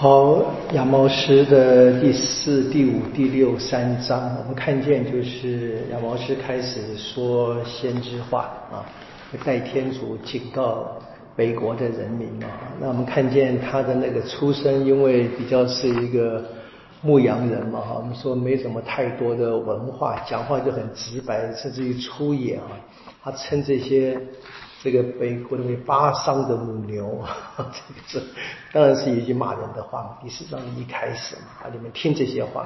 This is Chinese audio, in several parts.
好，亚毛师的第四、第五、第六三章，我们看见就是亚毛师开始说先知话啊，代天主警告北国的人民啊。那我们看见他的那个出身，因为比较是一个牧羊人嘛，我们说没什么太多的文化，讲话就很直白，甚至于粗野啊。他称这些。这个被国为巴桑的母牛，这个是当然是一句骂人的话。第四章一开始嘛，啊，你们听这些话。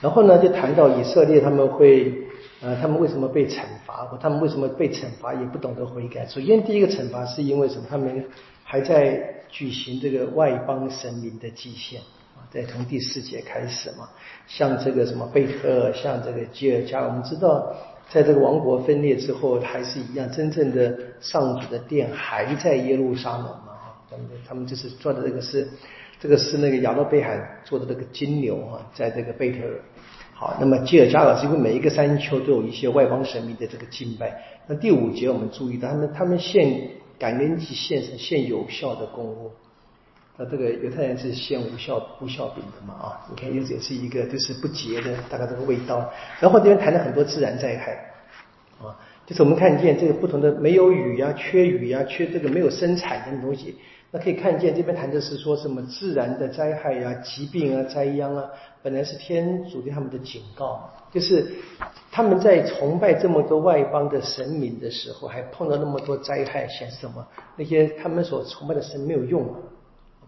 然后呢，就谈到以色列他们会，呃，他们为什么被惩罚，他们为什么被惩罚也不懂得悔改。首先，第一个惩罚是因为什么？他们还在举行这个外邦神明的祭献啊，在从第四节开始嘛，像这个什么贝特尔，像这个基尔加，我们知道。在这个王国分裂之后，还是一样，真正的上主的殿还在耶路撒冷嘛？他们他们就是做的这个是，这个是那个亚诺贝海做的这个金牛啊，在这个贝特尔。好，那么基尔加尔因为每一个山丘都有一些外邦神明的这个敬拜。那第五节我们注意到，他们他们献感恩祭献上献有效的供物。那这个犹太人是献无效无效饼的嘛？啊，你看，也也是一个就是不洁的，大概这个味道。然后这边谈了很多自然灾害，啊，就是我们看见这个不同的没有雨呀、缺雨呀、缺这个没有生产的东西，那可以看见这边谈的是说什么自然的灾害呀、疾病啊、灾殃啊，本来是天主对他们的警告，就是他们在崇拜这么多外邦的神明的时候，还碰到那么多灾害，显示什么？那些他们所崇拜的神没有用。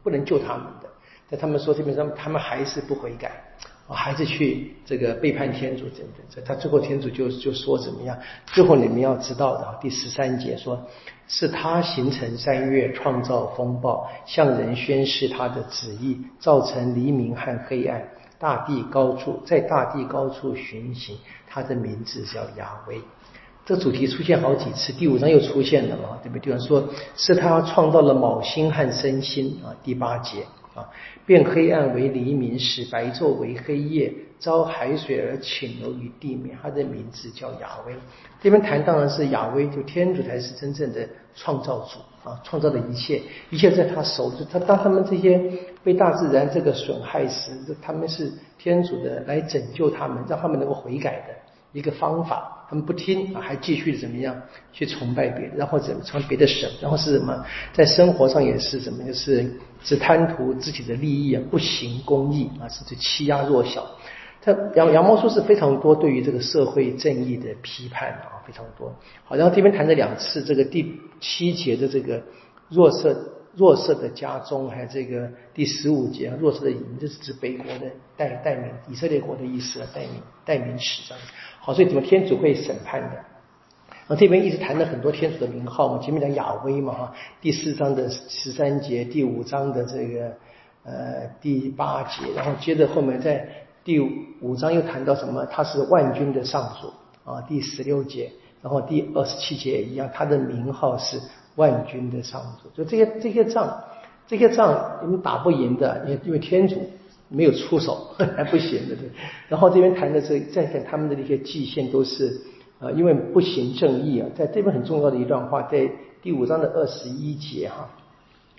不能救他们的，但他们说这边上他们还是不悔改，还是去这个背叛天主，等等。他最后天主就就说怎么样？最后你们要知道的，第十三节说，是他形成三月，创造风暴，向人宣示他的旨意，造成黎明和黑暗，大地高处，在大地高处巡行，他的名字叫亚威。这主题出现好几次，第五章又出现了嘛，对不对？说是他创造了卯星和申星啊，第八节啊，变黑暗为黎明，使白昼为黑夜，招海水而倾流于地面。他的名字叫亚威。这边谈当然是亚威，就天主才是真正的创造主啊，创造的一切，一切在他手中。他当他们这些被大自然这个损害时，他们是天主的来拯救他们，让他们能够悔改的。一个方法，他们不听，还继续怎么样去崇拜别人，然后怎么成别的神，然后是什么，在生活上也是什么，就是只贪图自己的利益啊，不行公义啊，甚至欺压弱小。他杨杨毛书是非常多对于这个社会正义的批判啊，非常多。好，然后这边谈了两次这个第七节的这个弱色弱色的家中，还有这个第十五节弱色的营，这是指北国的代代名以色列国的意思啊，代名代名词这样。好，所以怎么天主会审判的？那这边一直谈了很多天主的名号嘛，前面讲亚威嘛哈，第四章的十三节，第五章的这个呃第八节，然后接着后面在第五章又谈到什么？他是万军的上主啊，第十六节，然后第二十七节一样，他的名号是万军的上主。就这些这些仗，这些仗你们打不赢的，因因为天主。没有出手 还不行的，对。然后这边谈的是再看他们的那些祭献都是，呃，因为不行正义啊，在这边很重要的一段话，在第五章的二十一节哈，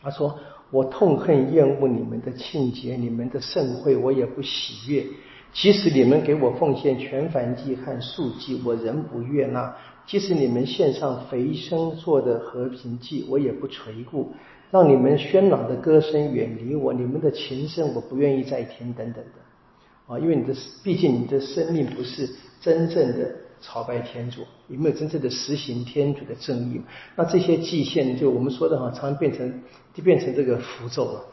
他说：“我痛恨厌恶你们的庆节，你们的盛会，我也不喜悦。即使你们给我奉献全燔祭和素祭，我仍不悦纳；即使你们献上肥生做的和平祭，我也不垂顾。”让你们喧嚷的歌声远离我，你们的琴声我不愿意再听，等等的啊，因为你的毕竟你的生命不是真正的朝拜天主，有没有真正的实行天主的正义？那这些祭献就我们说的哈，常常变成就变成这个符咒了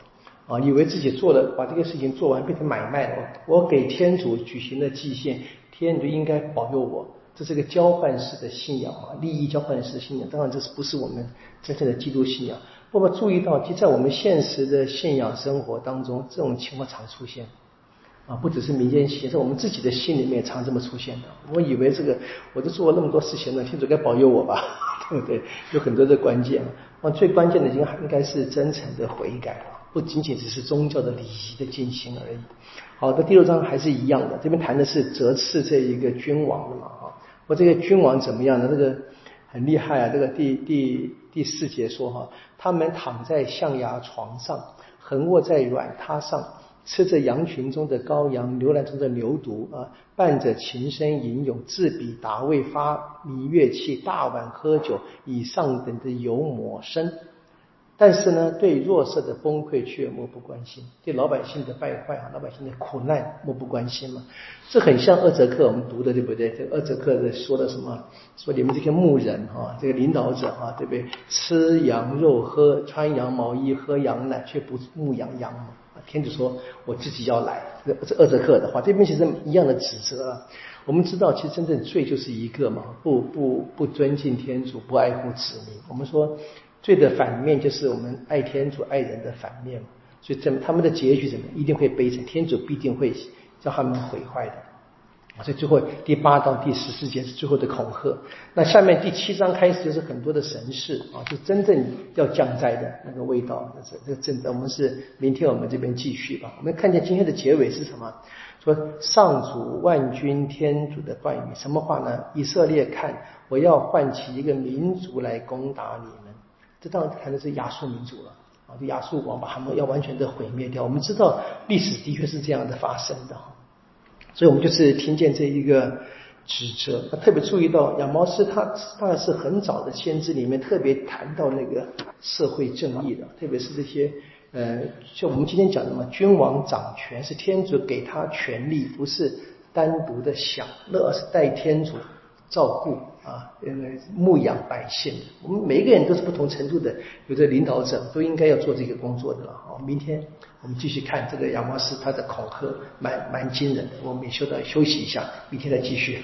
啊，以为自己做了把这个事情做完，变成买卖了。我给天主举行的祭献，天主应该保佑我，这是个交换式的信仰啊，利益交换式的信仰。当然，这是不是我们真正的基督信仰？我们注意到，就在我们现实的信仰生活当中，这种情况常出现啊，不只是民间信，在我们自己的心里面常这么出现的。我以为这个，我都做了那么多事情了，天主该保佑我吧，对不对？有很多的关键啊，最关键的应该应该是真诚的悔改啊，不仅仅只是宗教的礼仪的进行而已。好的，第六章还是一样的，这边谈的是责赐这一个君王的嘛，哈，这个君王怎么样呢？这个很厉害啊，这个第第。第四节说哈，他们躺在象牙床上，横卧在软榻上，吃着羊群中的羔羊，牛栏中的牛犊啊，伴着琴声吟咏，自比达味发迷乐器，大碗喝酒，以上等的油抹身。但是呢，对弱势的崩溃却漠不关心，对老百姓的败坏啊，老百姓的苦难漠不关心嘛。这很像二泽克我们读的，对不对？这二泽克的说的什么？说你们这些牧人哈，这个领导者啊，对不对？吃羊肉，喝穿羊毛衣，喝羊奶，却不牧养羊嘛。天主说我自己要来，这这二泽克的话，这边其实一样的指责啊。我们知道，其实真正罪就是一个嘛，不不不尊敬天主，不爱护子民。我们说。罪的反面就是我们爱天主爱人的反面嘛，所以怎么他们的结局怎么一定会悲惨，天主必定会叫他们毁坏的。所以最后第八到第十四节是最后的恐吓。那下面第七章开始就是很多的神事啊，就真正要降灾的那个味道。那是这个真的，我们是明天我们这边继续吧。我们看见今天的结尾是什么？说上主万军天主的断语，什么话呢？以色列看，我要唤起一个民族来攻打你。这当然谈的是亚述民族了啊，这亚述王把他们要完全的毁灭掉。我们知道历史的确是这样的发生的，所以我们就是听见这一个指责。特别注意到亚毛斯他当然是很早的先知里面特别谈到那个社会正义的，特别是这些呃，像我们今天讲的嘛，君王掌权是天主给他权力，不是单独的享乐，而是代天主。照顾啊，呃，牧养百姓，我们每一个人都是不同程度的，有的领导者都应该要做这个工作的了。好，明天我们继续看这个亚摩斯他的恐吓，蛮蛮惊人的。我们也休到休息一下，明天再继续。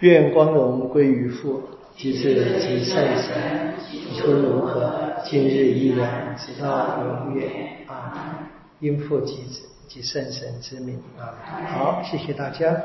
愿光荣归于父，及子及圣神，起初如何，今日依然，直到永远啊！因父及子及圣神之名啊！好，谢谢大家。